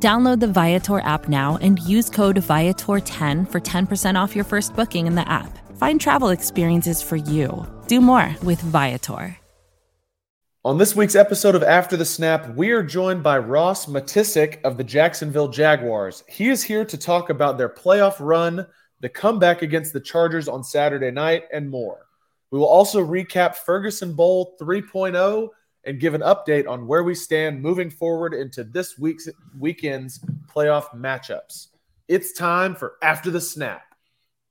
Download the Viator app now and use code Viator10 for 10% off your first booking in the app. Find travel experiences for you. Do more with Viator. On this week's episode of After the Snap, we are joined by Ross Matiscik of the Jacksonville Jaguars. He is here to talk about their playoff run, the comeback against the Chargers on Saturday night, and more. We will also recap Ferguson Bowl 3.0 and give an update on where we stand moving forward into this week's weekend's playoff matchups. It's time for After the Snap.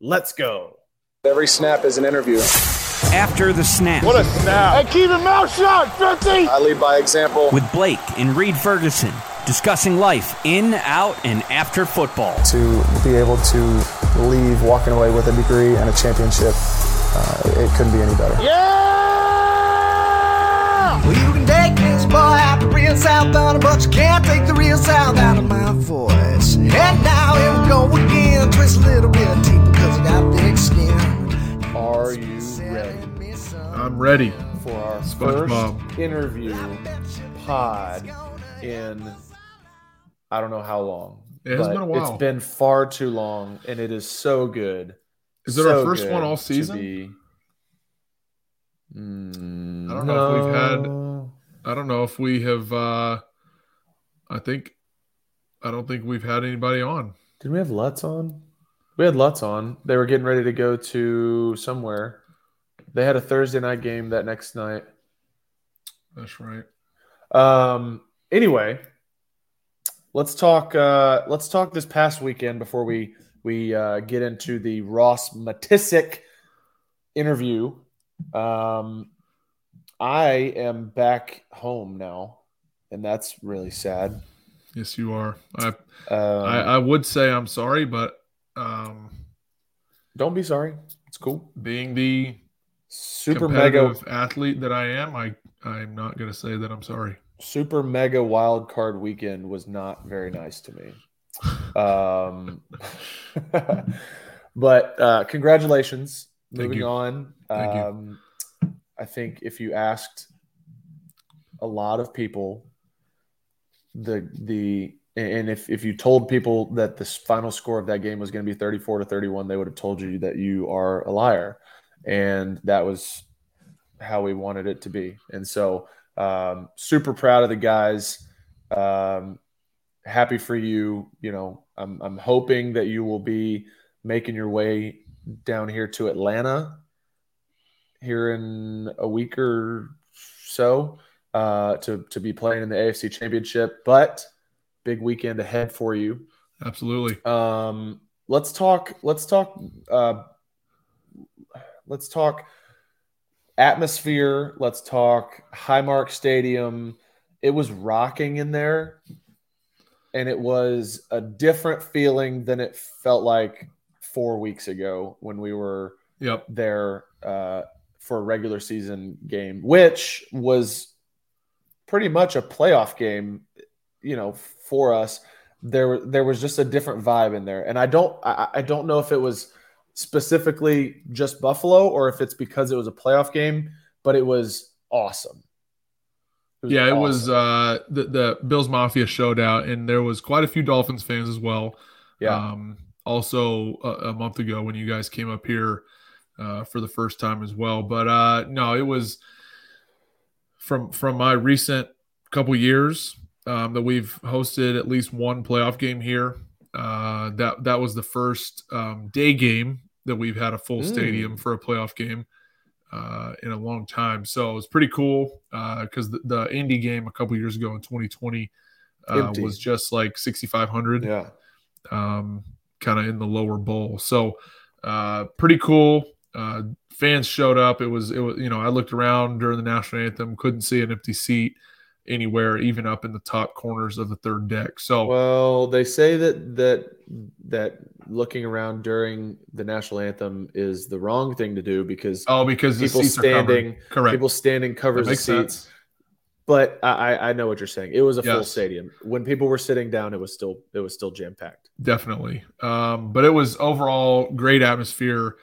Let's go. Every snap is an interview. After the snap. What a snap. Hey, keep your mouth shut, 50. I lead by example. With Blake and Reed Ferguson discussing life in, out, and after football. To be able to leave walking away with a degree and a championship, uh, it couldn't be any better. Yeah! Well, you can take this boy out the real south on but you can't take the real south out of my voice. And now here we go again. Twist a little bit deeper because I got thick skin. Are you ready I'm ready. for our SpongeBob. first interview pod in I don't know how long. It has been a while. It's been far too long, and it is so good. Is it So our first one all to season? Mm, I don't know if we've had- I don't know if we have. uh I think. I don't think we've had anybody on. Did we have Lutz on? We had Lutz on. They were getting ready to go to somewhere. They had a Thursday night game that next night. That's right. Um. Anyway, let's talk. Uh, let's talk this past weekend before we we uh, get into the Ross Matiscik interview. Um, I am back home now, and that's really sad. Yes, you are. I Um, I, I would say I'm sorry, but um, don't be sorry. It's cool. being the Super mega athlete that I am, I I'm not going to say that I'm sorry. super mega wild card weekend was not very nice to me. Um, but uh, congratulations. Thank Moving you. on. Um, I think if you asked a lot of people, the the and if if you told people that the final score of that game was going to be 34 to 31 they would have told you that you are a liar and that was how we wanted it to be and so um, super proud of the guys um, happy for you you know I'm, I'm hoping that you will be making your way down here to atlanta here in a week or so uh, to, to be playing in the afc championship but big weekend ahead for you Absolutely. um, let's talk. Let's talk. Uh, let's talk atmosphere. Let's talk Highmark Stadium. It was rocking in there, and it was a different feeling than it felt like four weeks ago when we were Yep. there uh, for a regular season game, which was pretty much a playoff game, you know, for us. There, there was just a different vibe in there, and I don't, I, I don't know if it was specifically just Buffalo or if it's because it was a playoff game, but it was awesome. yeah, it was uh, the the Bills Mafia showed out, and there was quite a few Dolphins fans as well. yeah, Um, also, a, a month ago when you guys came up here uh, for the first time as well. But uh, no, it was from from my recent couple years um, that we've hosted at least one playoff game here. Uh, that that was the first um, day game that we've had a full Mm. stadium for a playoff game uh, in a long time. So it was pretty cool because the, the Indy game a couple years ago in 2020 uh, was just like 6,500 yeah. um, kind of in the lower bowl. So uh, pretty cool. Uh, fans showed up. It was it was you know I looked around during the national anthem, couldn't see an empty seat, anywhere, even up in the top corners of the third deck. So, Well, they say that that that looking around during the national anthem is the wrong thing to do because oh, because people seats are covered. standing, correct. people standing covers the seats. sense. But I, I know what you're saying. It was a full stadium. When people were sitting down, it was still it was still jam packed. definitely. Um, but it was overall great atmosphere.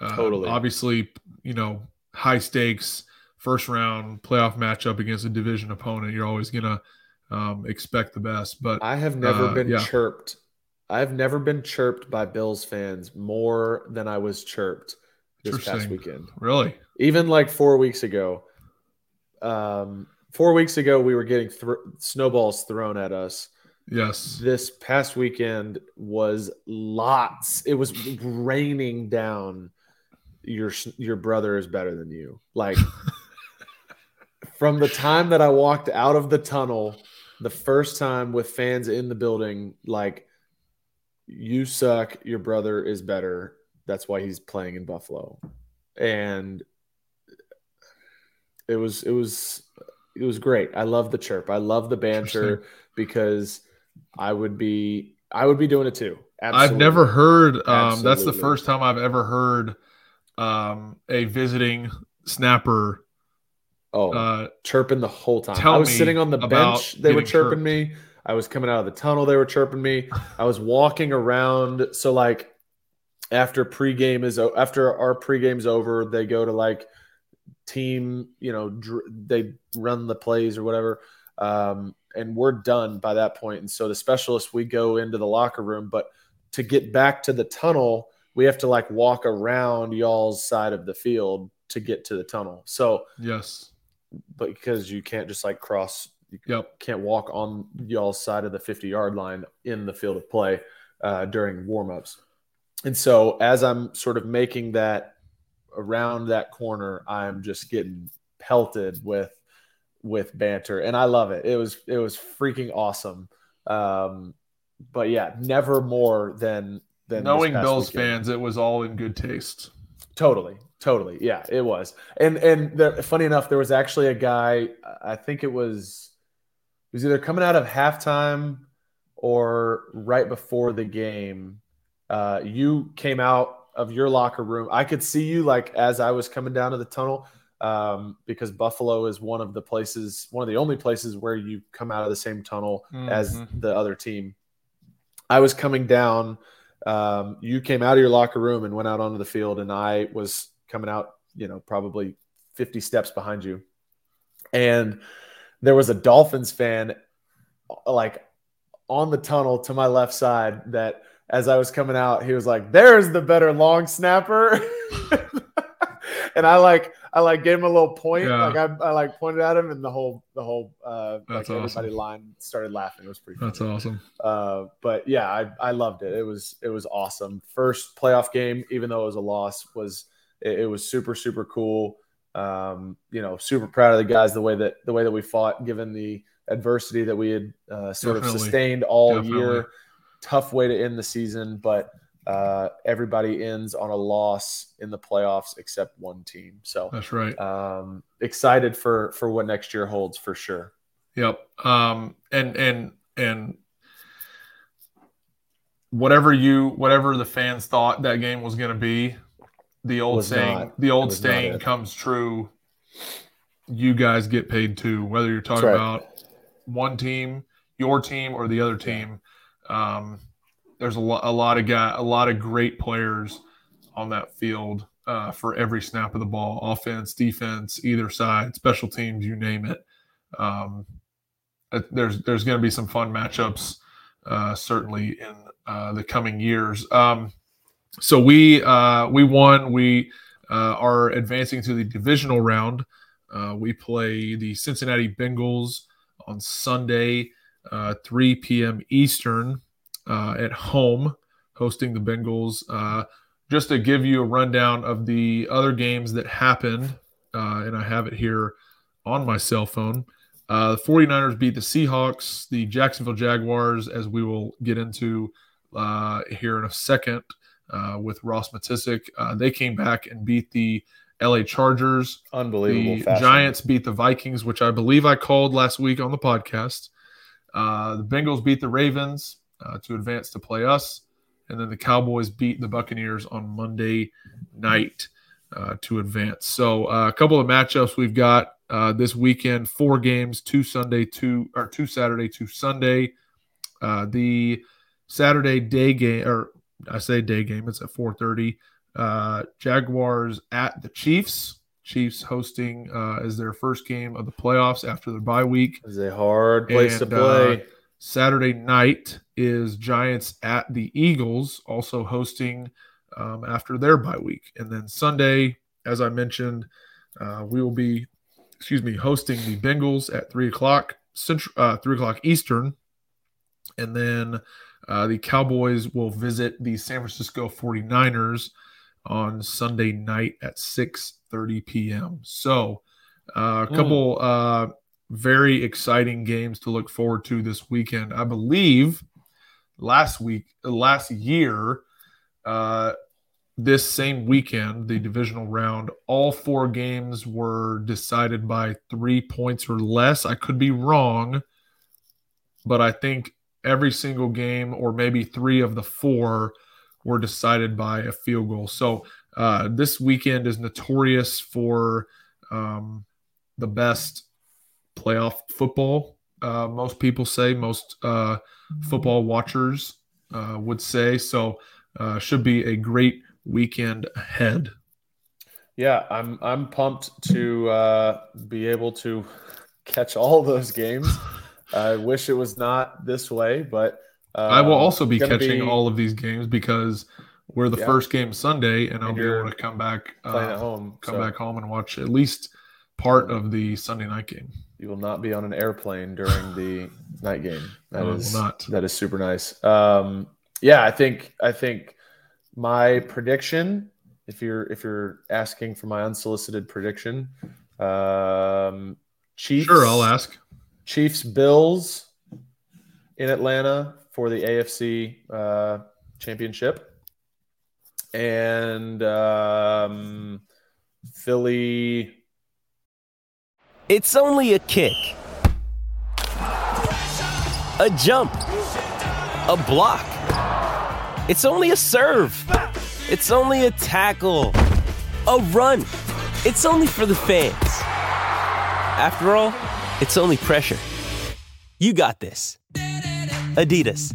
Uh, Totally. Obviously, you know, high stakes first round playoff matchup against a division opponent. You're always gonna um, expect the best. But I have never Uh, been yeah. chirped. I've never been chirped by Bills fans more than I was chirped this past weekend. really, Even like four weeks ago. Um, four weeks ago, we were getting thr snowballs thrown at us. yes, This past weekend was lots. It was raining down. Your your brother is better than you. Like from the time that I walked out of the tunnel, the first time with fans in the building, like you suck. Your brother is better. That's why he's playing in Buffalo, and it was it was it was great. I love the chirp. I love the banter because I would be I would be doing it too. I've never heard. Um, that's the first time I've ever heard um, a visiting snapper. oh Uh, chirping the whole time. I was sitting on the bench. They were chirping chirped. me. I was coming out of the tunnel. They were chirping me. I was walking around. So like after pregame is after our pregame's over, they go to like team. You know, dr- they run the plays or whatever. Um, and we're done by that point. And so the specialists, we go into the locker room, but to get back to the tunnel, we have to like walk around y'all's side of the field to get to the tunnel. So yes. but because you can't just like cross you Yep. can't walk on y'all's side of the 50 yard line in the field of play uh, during warmups and so as i'm sort of making that around that corner i'm just getting pelted with with banter and i love it it was it was freaking awesome um but yeah never more than than Knowing Bills weekend. fans, it was all in good taste. Totally, totally. Yeah, it was. And and the, funny enough, there was actually a guy. I think it was it was either coming out of halftime or right before the game. Uh, you came out of your locker room. I could see you like as I was coming down to the tunnel um, because Buffalo is one of the places, one of the only places where you come out of the same tunnel as Mhm. the other team. I was coming down. Um, you came out of your locker room and went out onto the field, and I was coming out, you know, probably 50 steps behind you. And there was a Dolphins fan, like on the tunnel to my left side, that as I was coming out, he was like, There's the better long snapper. and I like, I like gave him a little point. Yeah. Like I, I like pointed at him, and the whole, the whole, uh, like That's everybody line started laughing. It was pretty. That's awesome. Uh, but yeah, I, I loved it. It was it was awesome. First playoff game, even though it was a loss, was it, it was super super cool. Um, you know, super proud of the guys the way that the way that we fought, given the adversity that we had uh, sort Definitely. of sustained all Definitely. year. Tough way to end the season, but uh, everybody ends on a loss in the playoffs except one team. So That's right. um, excited for for what next year holds for sure. Yep. Um, and and and whatever you whatever the fans thought that game was going to be, the old saying not. the old saying comes true. You guys get paid too, whether you're talking right. about one team, your team, or the other team. Um, there's a lot, a lot of guy, a lot of great players on that field uh, for every snap of the ball, offense, defense, either side, special teams, you name it. Um, uh, there's there's going to be some fun matchups, uh, certainly in uh, the coming years. Um, so we uh, we won. We uh, are advancing to the divisional round. Uh, we play the Cincinnati Bengals on Sunday, uh, 3 p.m. Eastern, uh, at home, hosting the Bengals. Uh, just to give you a rundown of the other games that happened, uh, and I have it here on my cell phone. Uh, the 49ers beat the Seahawks, the Jacksonville Jaguars, as we will get into uh, here in a second uh, with Ross Matiscik. Uh, they came back and beat the LA Chargers. Unbelievable. The. Giants beat the Vikings, which I believe I called last week on the podcast. Uh, the Bengals beat the Ravens uh, to advance to play us. And then the Cowboys beat the Buccaneers on Monday night uh, to advance. So uh, a couple of matchups we've got uh, this weekend: four games, two Sunday, two or two Saturday, two Sunday. The Saturday day game, or I say day game, it's at four thirty. Jaguars at the Chiefs. Chiefs hosting uh, as their first game of the playoffs after their bye week. is a hard place And, to play. uh, Saturday night is Giants at the Eagles, also hosting um, after their bye week. And then Sunday, as I mentioned, uh, we will be, excuse me, hosting the Bengals at three o'clock central, uh, three o'clock Eastern, and then uh, the Cowboys will visit the San Francisco 49ers on Sunday night at 6:30 p.m. So, uh, a couple uh, very exciting games to look forward to this weekend. I believe last week, last year, uh, this same weekend, the divisional round, all four games were decided by three points or less. I could be wrong, but I think every single game, or maybe three of the four, were decided by a field goal. So uh, this weekend is notorious for um, the best playoff football. Uh, most people say, most uh, football watchers uh, would say. So uh, should be a great weekend ahead. Yeah, I'm I'm pumped to uh, be able to catch all those games. I wish it was not this way, but I will also be catching be all of these games because we're the Yeah. first game Sunday, and I'll And be able to come back, uh, at home. come so back home and watch at least part of the Sunday night game. You will not be on an airplane during the night game. That No, is not. that is super nice. Um, yeah, I think I think my prediction, if you're if you're asking for my unsolicited prediction, um, Chiefs. Sure, I'll ask. Chiefs Bills in Atlanta for the AFC uh, championship, and um, Philly. It's only a kick, a jump, a block. It's only a serve. It's only a tackle, a run. It's only for the fans. After all, it's only pressure. You got this. Adidas.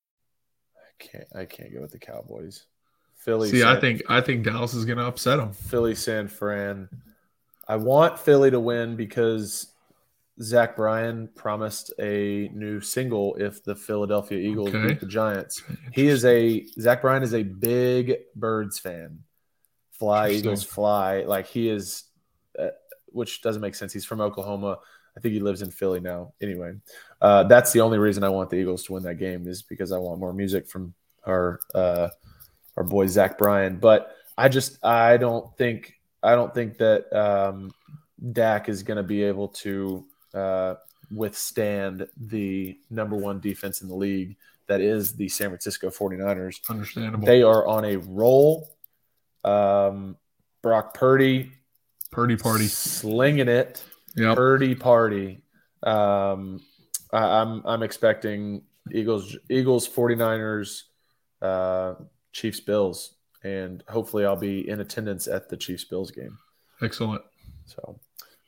Can't. I can't go with the Cowboys. Philly. See, I think I think Dallas is going to upset them. Philly San Fran. I want Philly to win because Zach Bryan promised a new single if the Philadelphia Eagles Okay. beat the Giants. He is a Zach Bryan is a big Birds fan. Fly. Eagles fly. Like he is, uh, which doesn't make sense. He's from Oklahoma. I think he lives in Philly now. Anyway, uh, that's the only reason I want the Eagles to win that game is because I want more music from our uh, our boy Zach Bryan. But I just I don't think I don't think that um, Dak is going to be able to uh, withstand the number one defense in the league that is the San Francisco 49ers. Understandable. They are on a roll. Um, Brock Purdy, Purdy party. slinging it. Yep. Purdy party. Um, I, I'm I'm expecting Eagles Eagles 49ers, uh, Chiefs Bills, and hopefully I'll be in attendance at the Chiefs Bills game. Excellent. So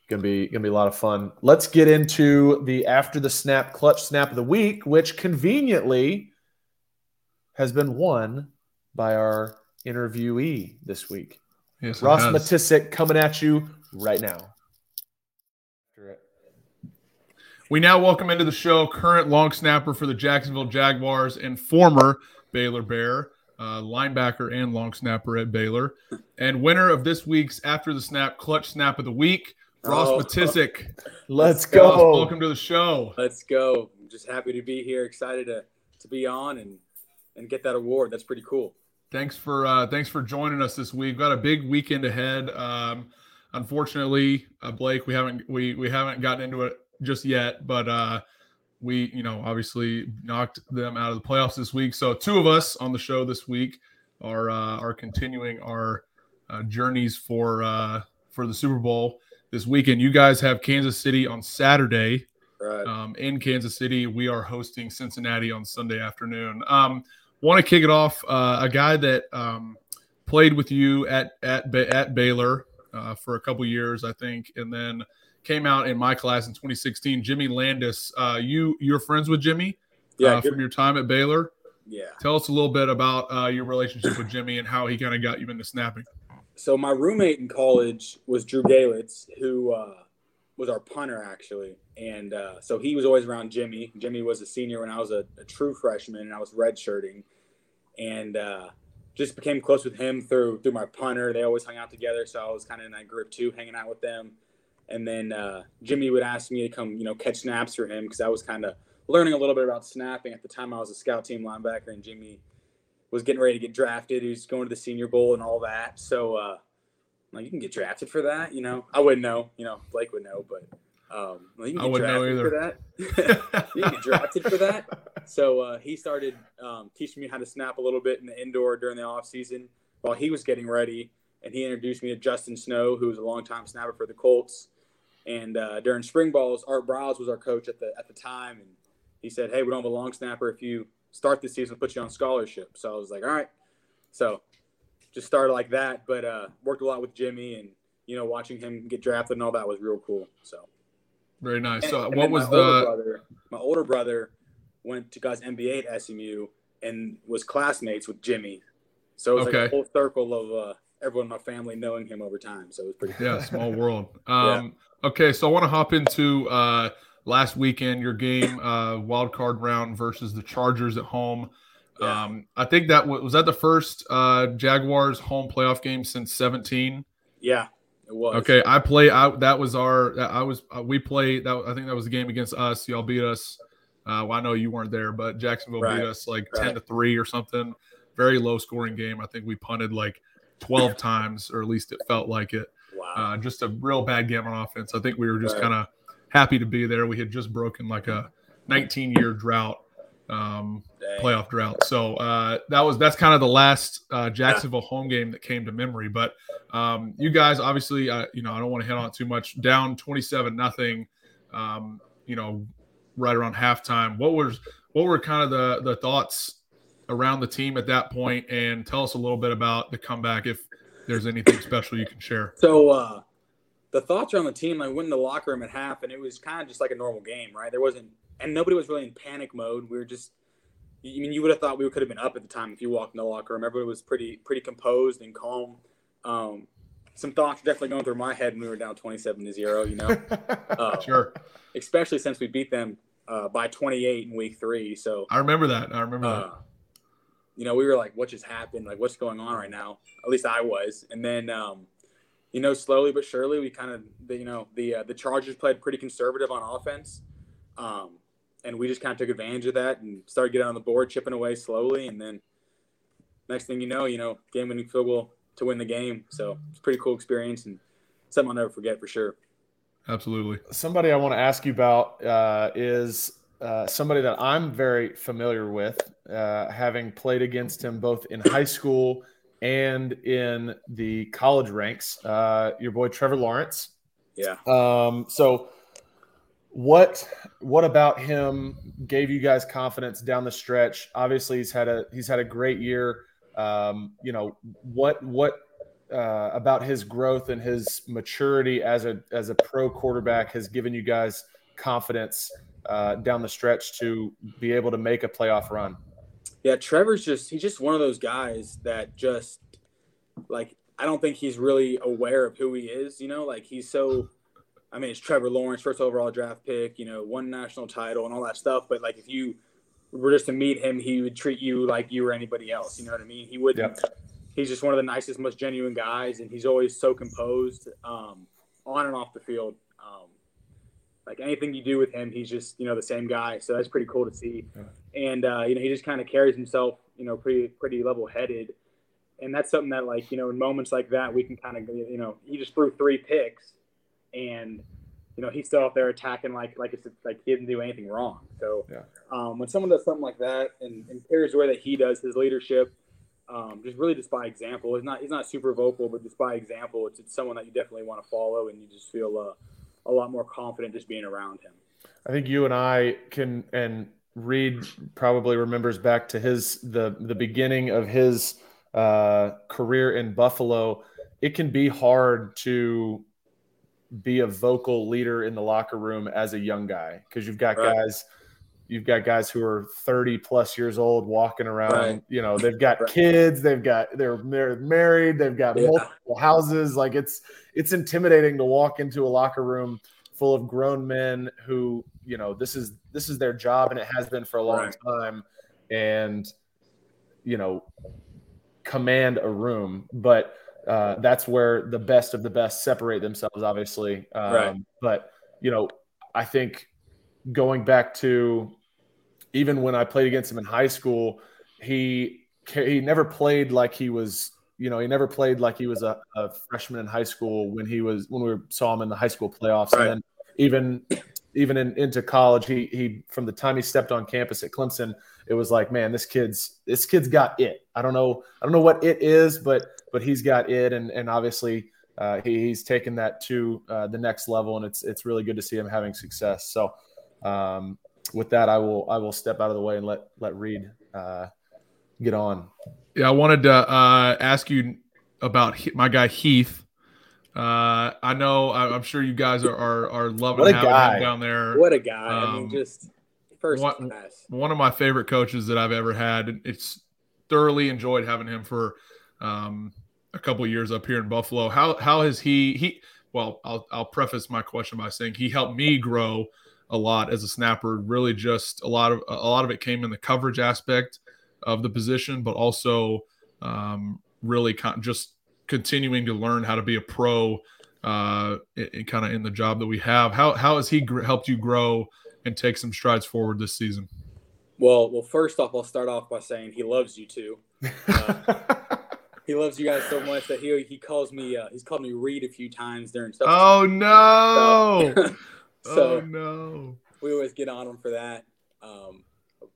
gonna be gonna be a lot of fun. Let's get into the after the snap clutch snap of the week, which conveniently has been won by our interviewee this week. Yes, Ross. Matiscik coming at you right now. We now welcome into the show current long snapper for the Jacksonville Jaguars and former Baylor Bear, uh, linebacker and long snapper at Baylor, and winner of this week's After the Snap Clutch Snap of the Week, Ross Oh. Matiscik. Let's Ross, go. welcome to the show. Let's go. I'm just happy to be here. Excited to, to be on and, and get that award. That's pretty cool. Thanks for uh, thanks for joining us this week. We've got a big weekend ahead. Um, unfortunately, uh, Blake, we haven't we we haven't gotten into it just yet, but uh, we you know obviously knocked them out of the playoffs this week. So two of us on the show this week are uh, are continuing our uh, journeys for uh, for the Super Bowl this weekend. You guys have Kansas City on Saturday. Right. Um, in Kansas City, we are hosting Cincinnati on Sunday afternoon. Um, Want to kick it off? Uh, a guy that um, played with you at at at Baylor uh, for a couple years, I think, and then came out in my class in 2016. Jimmy Landes. Uh, you you're friends with Jimmy? Yeah, uh, from your time at Baylor. Yeah. Tell us a little bit about uh, your relationship with Jimmy and how he kind of got you into snapping. So my roommate in college was Drew Galitz, who uh, was our punter actually, and uh, so he was always around Jimmy. Jimmy was a senior when I was a, a true freshman, and I was redshirting, and uh, just became close with him through through my punter. They always hung out together, so I was kind of in that group too, hanging out with them. And then uh, Jimmy would ask me to come, you know, catch snaps for him because I was kind of learning a little bit about snapping at the time. I was a scout team linebacker, and Jimmy was getting ready to get drafted. He was going to the Senior Bowl and all that. So, uh, like, you can get drafted for that, you know. I wouldn't know, you know, Blake would know, but um, well, you can get drafted for that. you can get drafted for that. So uh, he started um, teaching me how to snap a little bit in the indoor during the off season while he was getting ready, and he introduced me to Justin Snow, who was a longtime snapper for the Colts. And uh, during spring balls, Art Briles was our coach at the at the time, and he said, "Hey, we don't have a long snapper. If you start this season, we'll put you on scholarship." So I was like, "All right." So just started like that, but uh, worked a lot with Jimmy, and you know, watching him get drafted and all that was real cool. So Very nice. So, and- and what was the? brother? My older brother went to guys MBA at SMU and was classmates with Jimmy. So it was like Okay. a whole circle of uh, everyone in my family knowing him over time. So it was pretty. Yeah, small world. Um, Okay, so I want to hop into uh, last weekend, your game, uh, wild card round versus the Chargers at home. Um, I think that was, was that the first uh, Jaguars home playoff game since 17. Yeah, it was. Okay, I play. I that was our. I was. Uh, we played. That I think that was the game against us. Y'all beat us. Uh, well, I know you weren't there, but Jacksonville Right, beat us like ten to three or something. Very low scoring game. I think we punted like twelve times, or at least it felt like it. Wow. Uh, just a real bad game on offense. I think we were just Right. kind of happy to be there. We had just broken like a 19 year drought, um, Dang. playoff drought. So uh, that was that's kind of the last uh, Jacksonville home game that came to memory. But um, you guys, obviously, uh, you know, I don't want to hit on it too much. Down 27 nothing. Um, you know, right around halftime. What was what were kind of the the thoughts around the team at that? And tell us a little bit about the comeback if there's anything special you can share. So uh, the thoughts around the team, I went in the locker room at half, and it was kind of just like a normal game, right? There wasn't, and nobody was really in panic mode. We were just, I mean, you would have thought we could have been up at the time if you walked in the locker room. Everybody was pretty, pretty composed and calm. Um, some thoughts definitely going through my head when we were down twenty-seven to zero. You know, uh, Sure. especially since we beat them uh, by twenty-eight in week three. So I remember that. I remember that. You know, we were like, what just happened? Like, what's going on right now? At least I was. And then, um, you know, slowly but surely, we kind of, the, you know, the uh, the Chargers played pretty conservative on offense, um, and we just kind of took advantage of that and started getting on the board, chipping away slowly, and then next thing you know, you know, game-winning field goal to win the game. So it's a pretty cool experience and something I'll never forget for sure. Absolutely. Somebody I want to ask you about uh, is uh, somebody that I'm very familiar with, uh, having played against him both in high school and in the college ranks. Uh, your boy Trevor Lawrence. Yeah. Um, so, what what about him gave you guys confidence down the stretch? Obviously, he's had a he's had a great year. Um, you know what what uh, about his growth and his maturity as a as a pro quarterback has given you guys confidence uh, down the stretch to be able to make a playoff run. Yeah, Trevor's just he's just one of those guys that just like I don't think he's really aware of who he is, you know, like he's so I mean, it's Trevor Lawrence, first overall draft pick, you know, one national title and all that stuff, but like if you were just to meet him, he would treat you like you were anybody else. You know what I mean? He wouldn't. Yep. He's just one of the nicest, most genuine guys, and he's always so composed um, on and off the field. Um, like anything you do with him, he's just you know the same guy. So that's pretty cool to see. And uh, you know he just kind of carries himself you know pretty pretty level headed, and that's something that like you know in moments like that we can kind of you know he just threw three picks, and you know he's still out there attacking like like it's like he didn't do anything wrong. So Yeah. um, when someone does something like that and, and carries the way that he does his leadership, um, just really just by example. He's not he's not super vocal, but just by example, it's, it's someone that you definitely want to follow, and you just feel uh, a lot more confident just being around him. I think you and I can, and Reed probably remembers back to his the the beginning of his uh, career in Buffalo. It can be hard to be a vocal leader in the locker room as a young guy because you've got Right. guys. You've got guys who are 30 plus years old walking around. Right. You know, they've got Right. kids, they've got they're, they're married, they've got Yeah. multiple houses. Like it's it's intimidating to walk into a locker room full of grown men who you know this is this is their job and it has been for a long Right. time and you know command a room but uh, that's where the best of the best separate themselves obviously um, Right. but you know i think going back to even when i played against him in high school he he never played like he was you know he never played like he was a, a freshman in high school when he was when we saw him in the high school playoffs. Right. and then even even in, into college he he from the time he stepped on campus at clemson it was like man this kid's this kid's got it. I don't know i don't know what it is but but he's got it. And and obviously uh, he, he's taken that to uh, the next level. And it's it's really good to see him having success. So um, with that i will i will step out of the way and let let reed uh, get on Yeah, I wanted to uh, ask you about He- my guy Heath. Uh, I know, I- I'm sure you guys are are, are loving What a having guy. him down there. What a guy! I mean, Um, just first one- class. one of my favorite coaches that I've ever had. It's thoroughly enjoyed having him for um, a couple years up here in Buffalo. How how has he he? Well, I'll I'll preface my question by saying he helped me grow a lot as a snapper. Really, just a lot of a lot of it came in the coverage aspect of the position, but also um, really con- just continuing to learn how to be a pro. Uh, kind of in the job that we have. How how has he gr- helped you grow and take some strides forward this season? Well, well, first off, I'll start off by saying he loves you too. Uh, he loves you guys so much that he he calls me. Uh, he's called me Reed a few times during stuff. Oh no! so oh no! we always get on him for that. Um,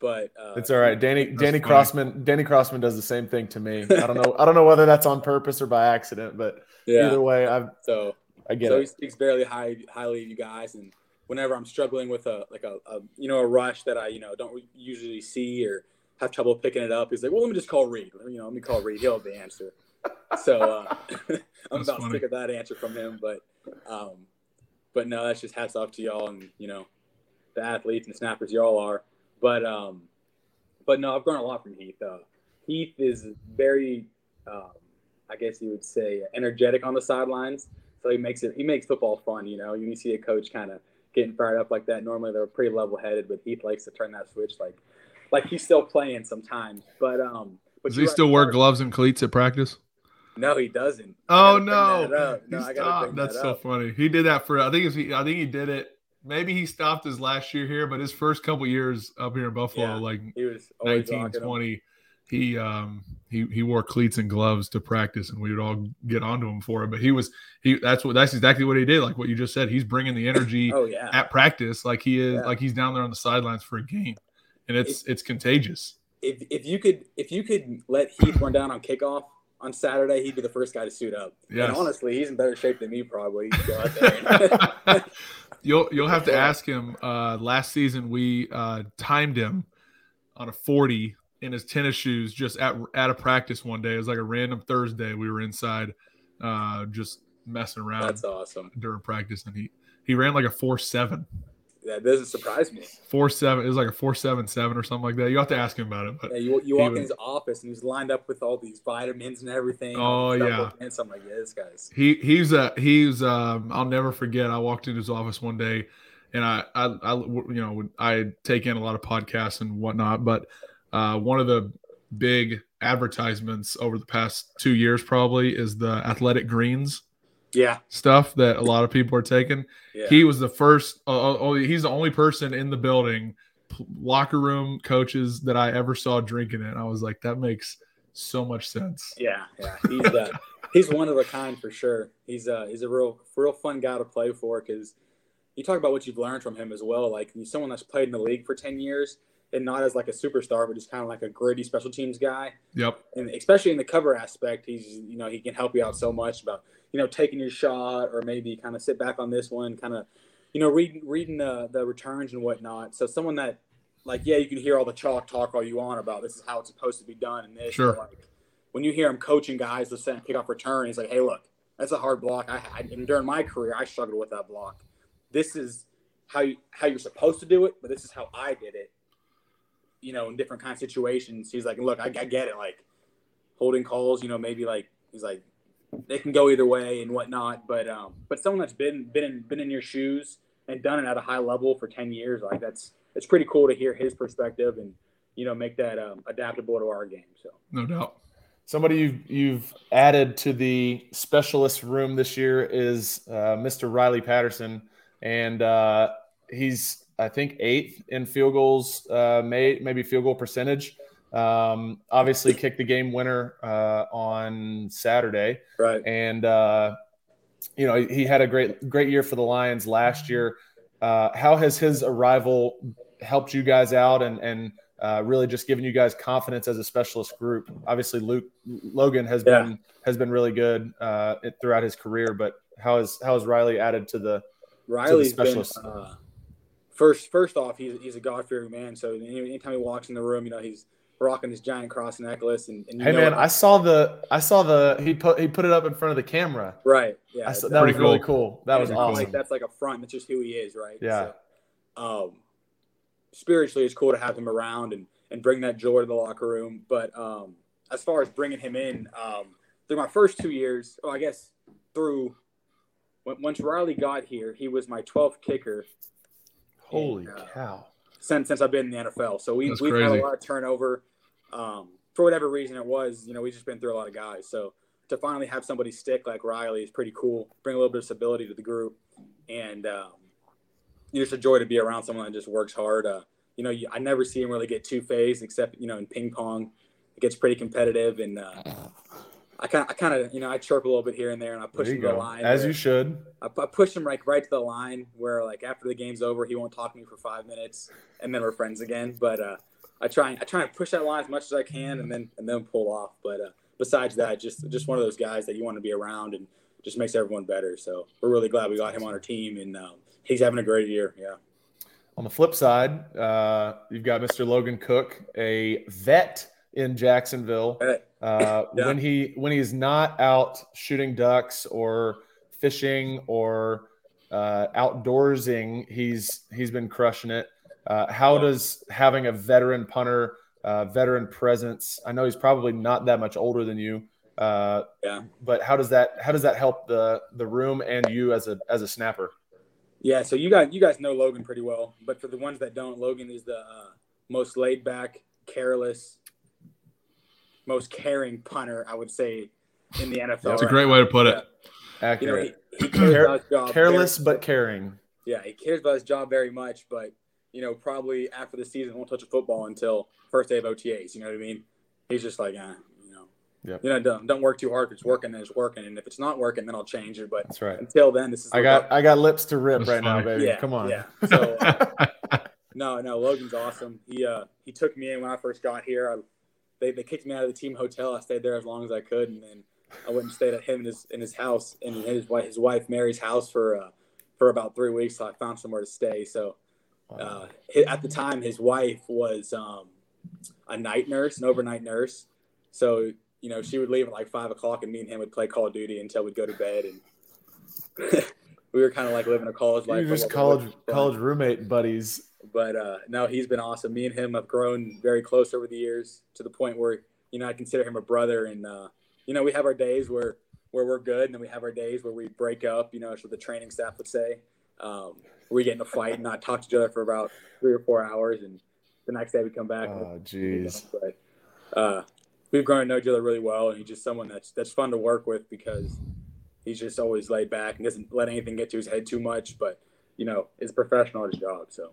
but uh, It's all right. Danny Danny funny. Crossman Danny Crossman does the same thing to me. I don't know I don't know whether that's on purpose or by accident, but yeah. either way, I So I get so he speaks very high, highly of you guys, and whenever I'm struggling with a like a, a you know a rush that I you know don't usually see or have trouble picking it up, he's like, well, let me just call Reed. You know, let me call Reed. He'll have the answer. So uh, I'm That's about funny. sick of that answer from him, but um, but no, that's just hats off to y'all and you know the athletes and snappers y'all are. But um, but no, I've grown a lot from Heath. Uh, Heath is very, um, I guess you would say, energetic on the sidelines. So he makes it. He makes football fun. You know, you see a coach kind of getting fired up like that. Normally they're pretty level headed, but Heath likes to turn that switch like, like he's still playing sometimes. But um, but Does he right, still wear gloves and cleats at practice? No, he doesn't. Oh I gotta bring no! No, He stopped. That's that so up. funny. He did that for. I think he. I think he did it. Maybe he stopped his last year here, but his first couple years up here in Buffalo, Yeah, like He was always 19, 20, he um he he wore cleats and gloves to practice, and we would all get onto him for it. But he was he. That's what. That's exactly what he did. Like what you just said. He's bringing the energy Oh yeah. at practice, like he is. Yeah. Like he's down there on the sidelines for a game, and it's it's contagious. if if you could if you could let Heath run down on kickoff on Saturday, he'd be the first guy to suit up. Yes. And honestly, he's in better shape than me probably. He'd go out there. You'll you'll have to ask him. Uh, last season we uh, timed him on a forty in his tennis shoes just at at a practice one day. It was like a random Thursday. We were inside, uh, just messing around That's awesome. during practice, and he he ran like a four seven. That doesn't surprise me. Four seven. It was like a four seven seven or something like that. You have to ask him about it. But Yeah, you, you walk was- in his office and he's lined up with all these vitamins and everything. Oh, yeah. And something like, yeah, this guy's He he's a he's um I'll never forget. I walked into his office one day and I, I, I, you know, I take in a lot of podcasts and whatnot, but uh, one of the big advertisements over the past two years probably is the athletic greens yeah. stuff that a lot of people are taking. Yeah. he was the first oh, he's the only person in the building locker room coaches that i ever saw drinking it i was like that makes so much sense. Yeah yeah. He's uh, he's one of a kind for sure. He's uh he's a real real fun guy to play for because you talk about what you've learned from him as well. Like he's someone that's played in the league for 10 years and not as like a superstar, but just kind of like a gritty special teams guy. Yep. And especially in the cover aspect, he's you know he can help you out so much about you know taking your shot or maybe kind of sit back on this one, kind of you know reading reading the the returns and whatnot. So someone that like yeah, you can hear all the chalk talk all you want about this is how it's supposed to be done and this. Sure. Like, when you hear him coaching guys to send kickoff return, he's like, hey, look, that's a hard block. I, I and during my career, I struggled with that block. This is how you how you're supposed to do it, but this is how I did it you know, in different kind of situations. He's like, look, I, I get it. Like holding calls, you know, maybe like he's like they can go either way and whatnot. But um, but someone that's been been in, been in your shoes and done it at a high level for ten years, like that's it's pretty cool to hear his perspective and you know make that um, adaptable to our game. So no doubt. Somebody you've, you've added to the specialist room this year is uh, Mr. Riley Patterson, and uh, he's I think eighth in field goals uh, made, maybe field goal percentage. Um, obviously, kicked the game winner uh, on Saturday, right? And uh, you know he had a great great year for the Lions last year. Uh, how has his arrival helped you guys out and and uh, really just given you guys confidence as a specialist group? Obviously, Luke Logan has yeah. been has been really good uh, throughout his career, but how has how has Riley added to the Riley's to the been first first off, he's he's a God fearing man. So anytime he walks in the room, you know he's rocking this giant cross necklace. And, and hey man, I saw the I saw the he put he put it up in front of the camera. Right. Yeah. Saw, that was cool. really cool. That was awesome. Like that's like a front. That's just who he is, right? Yeah. So, um, spiritually, it's cool to have him around and and bring that joy to the locker room. But um, as far as bringing him in, um, through my first two years, oh, I guess through once Riley got here, he was my 12th kicker Holy and, uh, cow! Since since I've been in the NFL, so we, we've had a lot of turnover. Um, for whatever reason it was, you know, we just been through a lot of guys. So to finally have somebody stick like Riley is pretty cool. Bring a little bit of stability to the group, and um, it's a joy to be around someone that just works hard. Uh, you know, you, I never see him really get two phased, except you know in ping pong, it gets pretty competitive, and uh, I kind of, I kind of, you know, I chirp a little bit here and there, and I push him to the line. As you should. I, I, push him like right to the line where, like, after the game's over, he won't talk to me for five minutes, and then we're friends again. But uh, I try, I try and push that line as much as I can, and then and then pull off. But uh, besides that, just just one of those guys that you want to be around, and just makes everyone better. So we're really glad we got him on our team, and um, he's having a great year. Yeah. On the flip side, uh, you've got Mr. Logan Cooke, a vet in Jacksonville. Uh, yeah. When he when he's not out shooting ducks or fishing or uh, outdoorsing, he's he's been crushing it. Uh, how does having a veteran punter, uh, veteran presence? I know he's probably not that much older than you. Uh, yeah. But how does that how does that help the the room and you as a as a snapper? Yeah. So you guys you guys know Logan pretty well, but for the ones that don't, Logan is the uh, most laid back, careless, most caring punter, I would say, in the NFL. That's right a great now. way to put it. Accurate. You know, he, he cares Care, careless very, but caring. Yeah, he cares about his job very much, but you know, probably after the season won't touch a football until first day of OTAs. You know what I mean? He's just like, uh, you know, yep. you know, don't, don't work too hard. If it's working, then it's working, and if it's not working, then I'll change it. But that's right. Until then, this is. I got I got lips to rip that's right funny. now, baby. Yeah, Come on. Yeah. So, uh, no, no, Logan's awesome. He uh he took me in when I first got here. I, they, they kicked me out of the team hotel. I stayed there as long as I could, and then I went and stayed at him in his in his house in his wife his wife Mary's house for uh, for about three weeks. So I found somewhere to stay. So uh, at the time, his wife was um, a night nurse, an overnight nurse. So you know she would leave at like five o'clock, and me and him would play Call of Duty until we'd go to bed, and we were kind of like living a college life. You're just college college roommate buddies. But uh, no, he's been awesome. Me and him have grown very close over the years to the point where you know I consider him a brother. And uh, you know we have our days where where we're good, and then we have our days where we break up. You know, as what the training staff would say. Um, we get in a fight and not talk to each other for about three or four hours, and the next day we come back. Oh, jeez. But uh, we've grown to know each other really well, and he's just someone that's that's fun to work with because he's just always laid back and doesn't let anything get to his head too much. But you know, is professional at his job. So.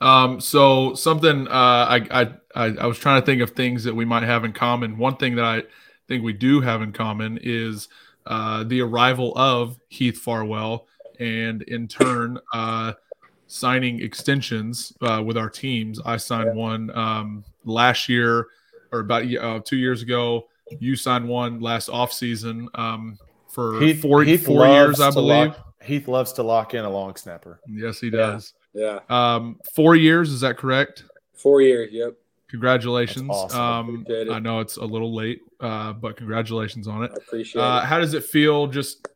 Um, so something uh, I, I I I was trying to think of things that we might have in common. One thing that I think we do have in common is uh, the arrival of Heath Farwell, and in turn, uh, signing extensions uh, with our teams. I signed one um, last year, or about uh, two years ago. You signed one last off season um, for Heath, four, Heath four years, I believe. lock- Heath loves to lock in a long snapper. Yes, he does. Yeah. Um, four years, is that correct? Four years. Yep. Congratulations. Awesome. Um, I know it's a little late, uh, but congratulations on it. I appreciate Uh, it. how does it feel? Just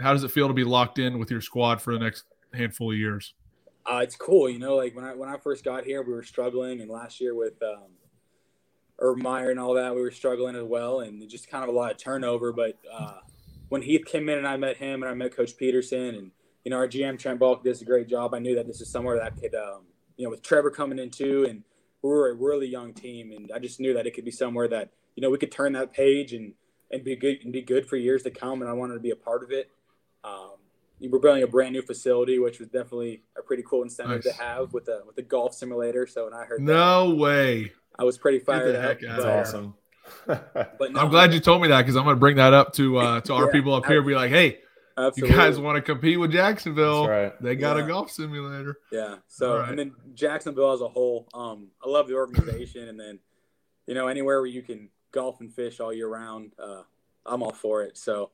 how does it feel to be locked in with your squad for the next handful of years? Uh, it's cool, you know. Like when I when I first got here, we were struggling, and last year with um, Meyer and all that, we were struggling as well, and just kind of a lot of turnover. But uh, when Heath came in, and I met him, and I met Coach Pederson, and you know our GM Trent Baalke does a great job. I knew that this is somewhere that could, um, you know, with Trevor coming in too, and we were a really young team, and I just knew that it could be somewhere that you know we could turn that page and and be good and be good for years to come. And I wanted to be a part of it. Um, we're building a brand new facility, which was definitely a pretty cool incentive Nice. to have with the with the golf simulator. So when I heard that, No way. I was pretty Get fired the up. out but, That's awesome. but no, I'm glad you told me that because I'm going to bring that up to uh, to our Yeah, people up here. Be like, hey, you guys want to compete with Jacksonville? That's right. They got Yeah. a golf simulator. Yeah. So All right. and then Jacksonville as a whole, um, I love the organization, and then you know anywhere where you can golf and fish all year round, uh, I'm all for it. So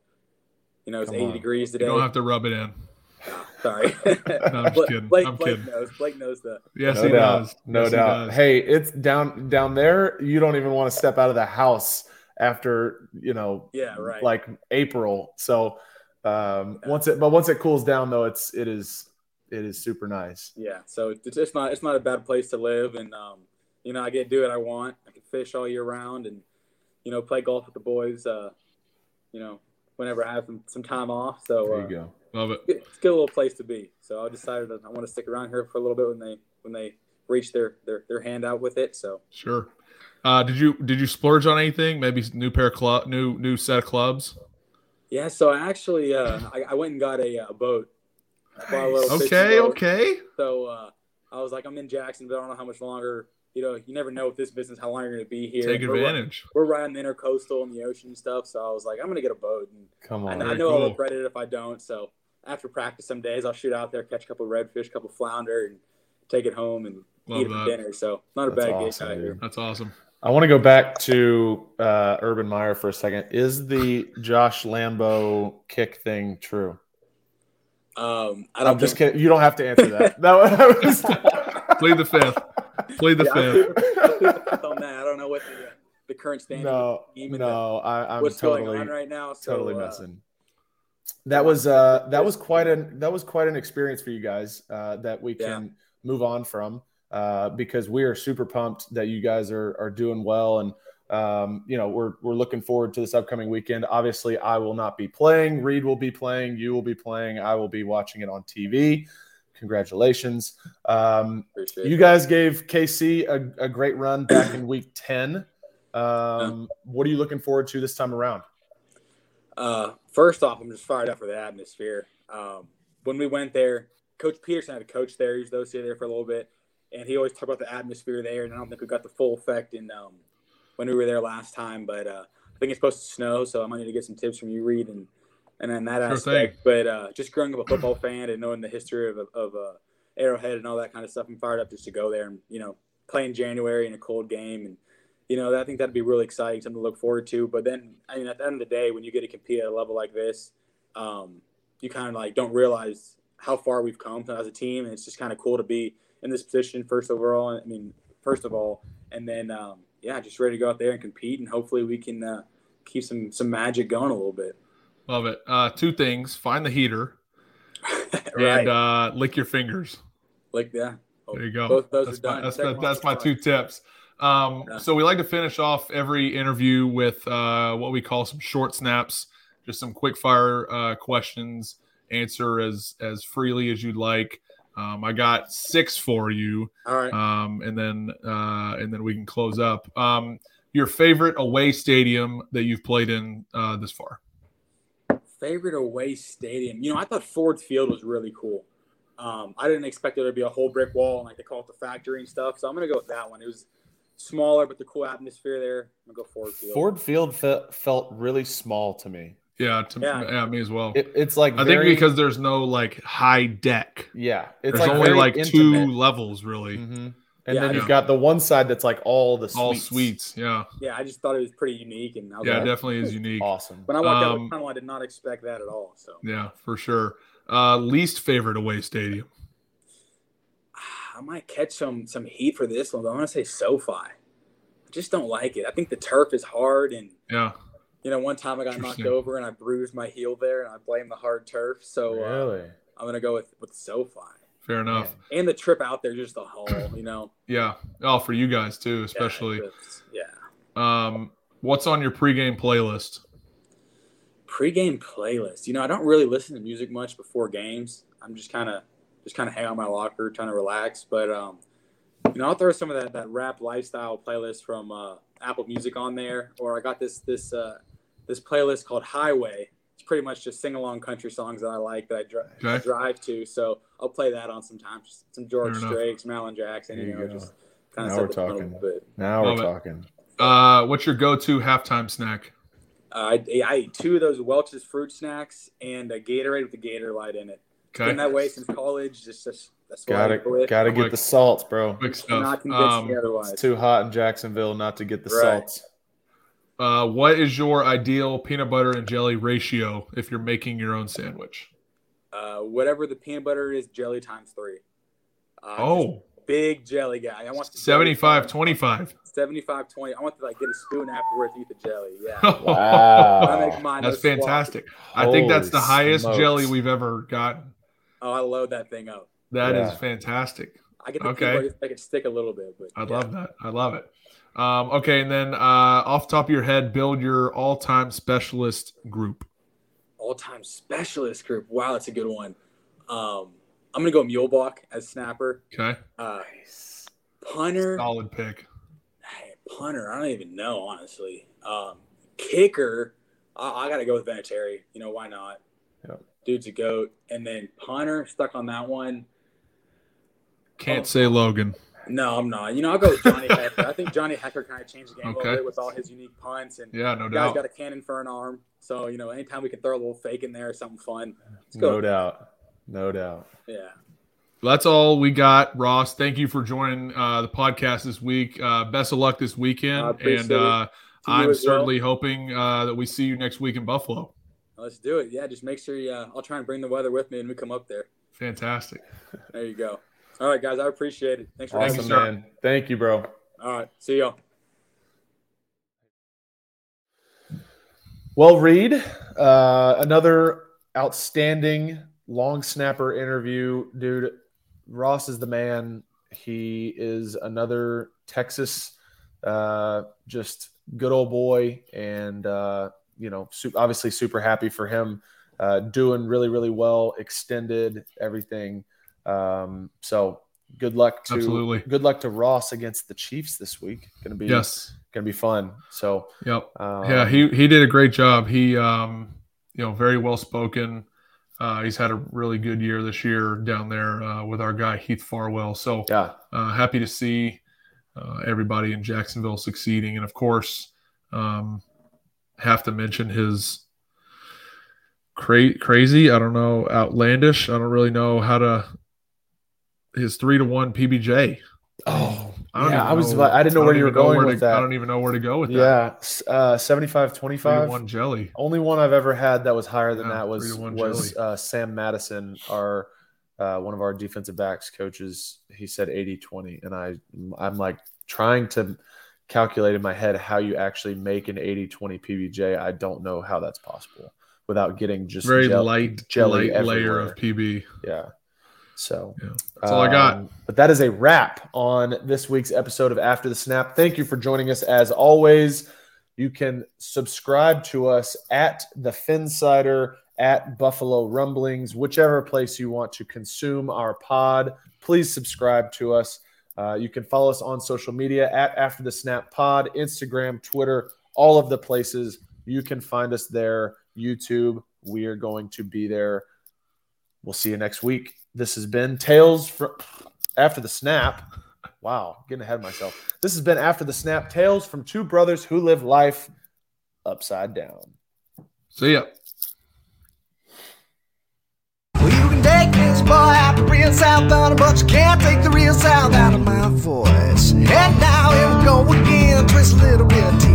you know it's Come 80 on. degrees today. You don't have to rub it in. Sorry. I'm just Blake, kidding. Blake, I'm Blake kidding. knows. Blake knows the. Yes, no he doubt. does. No Yes, he doubt. does. Hey, it's down down there. You don't even want to step out of the house after you know, Yeah. Right. like April. So um, once it, but once it cools down, though, it's it is it is super nice. Yeah, so it's it's not it's not a bad place to live, and um, you know I get to do what I want. I can fish all year round, and you know play golf with the boys. Uh, you know whenever I have some, some time off. So There uh, go. Love it. it's a good little place to be. So I decided that I want to stick around here for a little bit when they when they reach their their, their hand out with it. So Sure. Uh, did you did you splurge on anything? Maybe new pair of club, new new set of clubs. yeah, so I actually uh, I, I went and got a, uh boat. I bought a Okay, boat. okay. So uh, I was like, I'm in Jacksonville. I don't know how much longer. You know, you never know with this business how long you're going to be here. Take We're- advantage. we're riding the intercoastal and the ocean and stuff. So I was like, I'm gonna get a boat. And Come on. know- I Very know I'll regret it if I don't. So after practice, some days I'll shoot out there, catch a couple redfish, a couple flounder, and take it home and Love eat it for dinner. So not a That's bad awesome, gig out here. That's awesome. I want to go back to uh, Urban Meyer for a second. Is the Josh Lambo kick thing true? Um, I don't I'm just kidding. You don't have to answer that. No, was- Plead the fifth. Plead the Yeah, I'll fifth. plead- I'll plead the fifth on that. I don't know what the, uh, the current standing no, of the no. I, I'm what's totally, going on right now. So, totally uh, messing. That was uh, that was quite an that was quite an experience for you guys uh, that we Yeah. can move on from uh, because we are super pumped that you guys are are doing well and um, you know we're we're looking forward to this upcoming weekend. Obviously, I will not be playing. Reed will be playing. You will be playing. I will be watching it on TV. Congratulations. Um, you guys gave KC a, a great run back in week 10. Um, what are you looking forward to this time around? Uh, first off, I'm just fired up for the atmosphere. Um, when we went there, Coach Pederson had a coach there. He was the OC there for a little bit, and he always talked about the atmosphere there. And I don't think we got the full effect in um, when we were there last time. But uh, I think it's supposed to snow, so I might need to get some tips from you, Reed, and and then that Sure aspect. But uh, just growing up a football fan and knowing the history of of uh, Arrowhead and all that kind of stuff, I'm fired up just to go there and you know play in January in a cold game and you know, I think that'd be really exciting, something to look forward to. But then, I mean, at the end of the day, when you get to compete at a level like this, um, you kind of like don't realize how far we've come as a team, and it's just kind of cool to be in this position first overall. I mean, first of all, and then um, yeah, just ready to go out there and compete, and hopefully we can uh, keep some some magic going a little bit. Love it. Uh, two things: find the heater right? and uh, lick your fingers. like yeah, There you go. Both those that's are done. My, that's, that, that's my two tips. Um, Yeah. So we like to finish off every interview with uh, what we call some short snaps, just some quick fire uh, questions. answer as as freely as you'd like. Um, I got six for you. All right. Um, and then uh, and then we can close up. Um, your favorite away stadium that you've played in uh, this far? Favorite away stadium? You know, I thought Ford Field was really cool. Um, I didn't expect there to be a whole brick wall and like they call it the factory and stuff. So I'm gonna go with that one. It was smaller, but the cool atmosphere there. I'm gonna go Ford Field. Ford Field fe- felt really small to me. Yeah, to, yeah. Yeah. me as well. It, it's like I very- think because there's no like high deck. yeah, it's There's like only like intimate. two levels really. Mhm. And Yeah, then you've got the one side that's like all the All sweets. suites. Yeah. Yeah, I just thought it was pretty unique, and I was Yeah, like, it definitely is unique. Awesome. when I walked out of Um, the tunnel, I did not expect that at all. So Yeah, for sure. Uh, least favorite away stadium. I might catch some some heat for this one, but I'm gonna say SoFi. I just don't like it. I think the turf is hard, and Yeah. you know, one time I got knocked over and I bruised my heel there, and I blame the hard turf. So uh, Really? I'm gonna go with with SoFi Fair enough. and the trip out there, just the haul. You know, Yeah. Oh, for you guys too, especially. it's- yeah. Um, what's on your pregame playlist? Pre-game playlist. You know, I don't really listen to music much before games. I'm just kind of just kind of hang out in my locker, trying to relax. But um, you know, I'll throw some of that that rap lifestyle playlist from uh, Apple Music on there, or I got this this uh, this playlist called Highway. It's pretty much just sing along country songs that I like that I, dri- I drive to. So I'll play that on sometimes. Some George Fair enough. Strait, some Alan Jackson. You you know, go. just kind Now of we're set the tone a talking. Now Love we're it. talking. Uh, what's your go-to halftime snack? Uh, I, I ate two of those Welch's fruit snacks and a Gatorade with the Gatorlyte in it. Okay. Been that way since college. Just, just that's what Gotta go with. gotta get Quick. the salts, bro. Quick Not stuff. convinced me Um, otherwise. It's too hot in Jacksonville not to get the Right. salts. Uh, what is your ideal peanut butter and jelly ratio if you're making your own sandwich? Uh, whatever the peanut butter is, jelly times three. Uh, Oh, big jelly guy. I want the 75 25. 75 20. I want to like get a spoon afterwards, eat the jelly. Yeah. I Wow. make mine. That's no swap. fantastic. I think that's the Holy highest smokes. jelly we've ever gotten. Oh, I load that thing up. That is Yeah. fantastic. I get the Okay. peanut butter just make stick a little bit, but I yeah. love that. I love it. Um, okay, and then uh, off the top of your head, build your all-time specialist group. all-time specialist group. Wow, that's a good one. Um, I'm gonna go Muhlbach as snapper. Okay, Uh, punter, solid pick. hey, punter. I don't even know honestly. Um, kicker, I, I gotta go with Vinatieri. You know why not? Yep. Dude's a goat. And then punter, stuck on that one. Can't Oh. say Logan. No, I'm not. You know, I'll go with Johnny Hekker. I think Johnny Hekker kind of changed the game a little bit with all his unique punts and Yeah, no the guy's doubt. got a cannon for an arm. So you know, anytime we can throw a little fake in there or something fun, let's go. No doubt. No doubt. Yeah. That's all we got, Ross. Thank you for joining uh, the podcast this week. Uh, best of luck this weekend, I and uh, it. To you I'm as well. certainly hoping uh, that we see you next week in Buffalo. Let's do it. Yeah, just make sure you. Uh, I'll try and bring the weather with me, and we come up there. Fantastic. There you go. All right, guys. I appreciate it. Thanks for Thank having Awesome, me. man. Thank you, bro. All right. See y'all. Well, Reed, uh, another outstanding long snapper interview, dude. Ross is the man. He is another Texas, uh, just good old boy, and uh, you know, su- obviously super happy for him, uh, doing really, really well, extended everything. Um, so good luck to Absolutely. good luck to Ross against the Chiefs this week. Going to be Yes. going to be fun. So Yep. um, yeah, he he did a great job. He um, you know, very well spoken. Uh, he's had a really good year this year down there uh, with our guy Heath Farwell. So yeah. uh, happy to see uh, everybody in Jacksonville succeeding, and of course, um, have to mention his cra- crazy. I don't know, outlandish. I don't really know how to his three to one PBJ. Oh, I don't yeah. I was. know- I didn't know I where you were going with to- that. I don't even know where to go with that. Yeah, uh, 75 25. one jelly. Only one I've ever had that was higher than Yeah, that was was uh, Sam Madison, our uh, one of our defensive backs coaches. He said 80 20. And I, I'm like trying to calculate in my head how you actually make an 80 20 PBJ. I don't know how that's possible without getting just Very light, jelly light layer of PB. Yeah. So Yeah, that's all I got. um, But that is a wrap on this week's episode of After the Snap. Thank you for joining us as always. You can subscribe to us at the Finsider at Buffalo Rumblings, whichever place you want to consume our pod. Please subscribe to us. Uh, you can follow us on social media at After the Snap Pod, Instagram, Twitter, all of the places. You can find us there. YouTube, we are going to be there. We'll see you next week. This has been Tales from After the Snap. Wow, getting ahead of myself. This has been After the Snap Tales from two brothers who live life upside down. See ya. Well, you can take this boy out the real south on but you can't take the real south out of my voice. And now here we go again. Twist a little bit